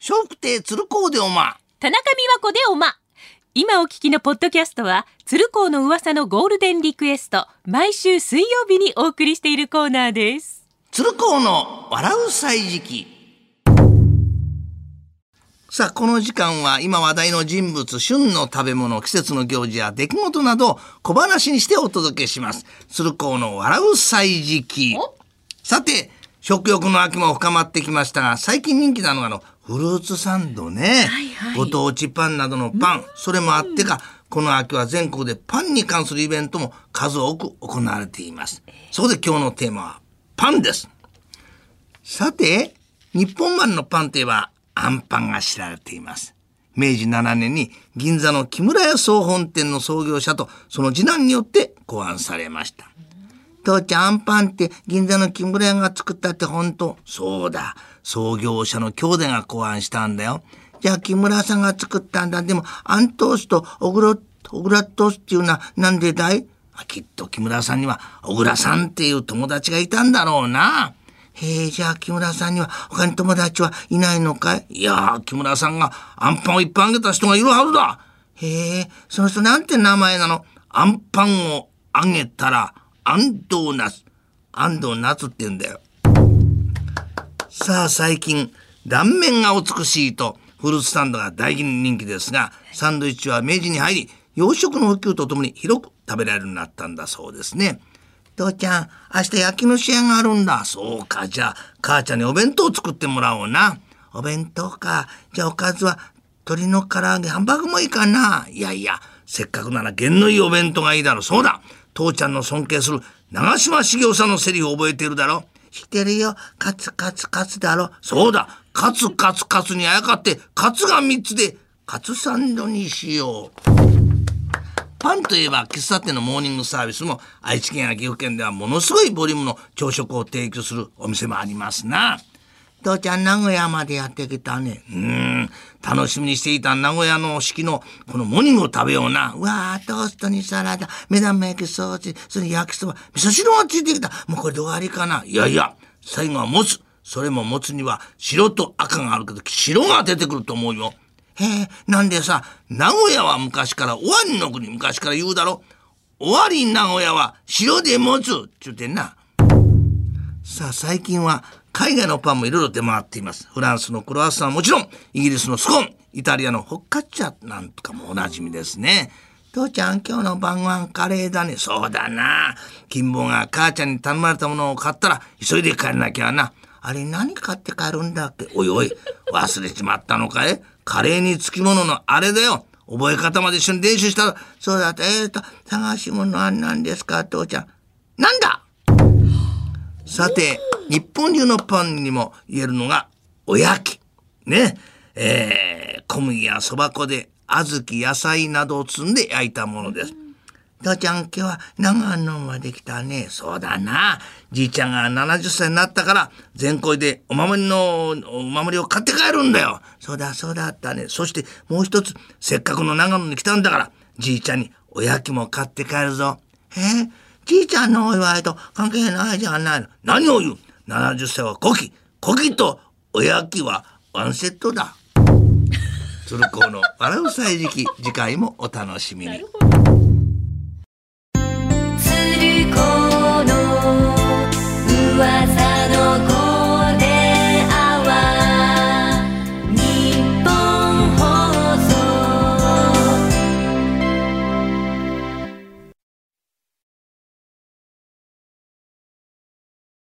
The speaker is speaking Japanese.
笑福亭鶴光でおま。田中美和子でおま。今お聞きのポッドキャストは、鶴光の噂のゴールデンリクエスト、毎週水曜日にお送りしているコーナーです。鶴光の笑う歳時記。さあ、この時間は今話題の人物、旬の食べ物、季節の行事や出来事などを小話にしてお届けします。鶴光の笑う歳時記。さて、食欲の秋も深まってきましたが、最近人気なのがあの、フルーツサンドね。はいはいご当地パンなどのパン、それもあってか、この秋は全国でパンに関するイベントも数多く行われています。そこで今日のテーマは、パンです。さて、日本丸のパンといえば、あんパンが知られています。明治7年に銀座の木村屋総本店の創業者とその次男によって考案されました。父ちゃん、あんパンって銀座の木村屋が作ったって本当そうだ。創業者の兄弟が考案したんだよ。じゃあ木村さんが作ったんだ。でも、あんトースト、小黒、小倉トースっていうのはなんでだい？きっと木村さんには小倉さんっていう友達がいたんだろうな。へえ、じゃあ木村さんには他に友達はいないのかい？いやー、木村さんがアンパンをいっぱいあげた人がいるはずだ。へえ、その人なんて名前なの？アンパンをあげたら、アンドーナツ。アンドーナツって言うんだよ。さあ最近断面が美しいとフルーツサンドが大人気ですがサンドイッチは明治に入り洋食の普及とともに広く食べられるようになったんだそうですね。父ちゃん明日焼きの試合があるんだそうかじゃあ母ちゃんにお弁当を作ってもらおうなお弁当かじゃあおかずは鶏の唐揚げハンバーグもいいかないやいやせっかくなら弦のいいお弁当がいいだろうそうだ父ちゃんの尊敬する長嶋茂雄さんのセリフを覚えているだろ？知ってるよ。カツカツカツだろ。そうだ。カツカツカツにあやかって、カツが3つで、カツサンドにしよう。パンといえば喫茶店のモーニングサービスも愛知県や岐阜県ではものすごいボリュームの朝食を提供するお店もありますな。父ちゃん名古屋までやってきたね。うん。楽しみにしていた名古屋の式のこのモニングを食べような。うわー、トーストにサラダ、目玉焼きソース、それ焼きそば、味噌汁がついてきた。もうこれで終わりかな。いやいや、最後はもつ。それももつには白と赤があるけど、白が出てくると思うよ。へえ、なんでさ、名古屋は昔から終わりの国昔から言うだろ。終わり名古屋は白で持つ。ちゅうてんな。さあ最近は海外のパンもいろいろ出回っています。フランスのクロワッサンはもちろん、イギリスのスコーン、イタリアのホッカッチャなんとかもおなじみですね。父ちゃん今日の晩ご飯カレーだね。そうだな。金坊が母ちゃんに頼まれたものを買ったら急いで帰らなきゃな。あれ何買って帰るんだっけ？おいおい、忘れちまったのかい？カレーにつきもののあれだよ。覚え方まで一緒に練習したら、そうだった。えーと、探し物は何ですか父ちゃん。なんだ？さて、日本流のパンにも言えるのが、おやき。ね。えー、小麦やそば粉で小豆、野菜などを積んで焼いたものです。父ちゃん今日は長野まで来たね。そうだな。じいちゃんが70歳になったから、全校でお守りの、お守りを買って帰るんだよ。そうだ、そうだったね。そしてもう一つ、せっかくの長野に来たんだから、じいちゃんにおやきも買って帰るぞ。えーじいちゃんのお祝いと関係ないじゃないの。何を言う ?70 歳は古希。古希とおやきはワンセットだ。鶴光の笑う歳時期、次回もお楽しみに。なるほど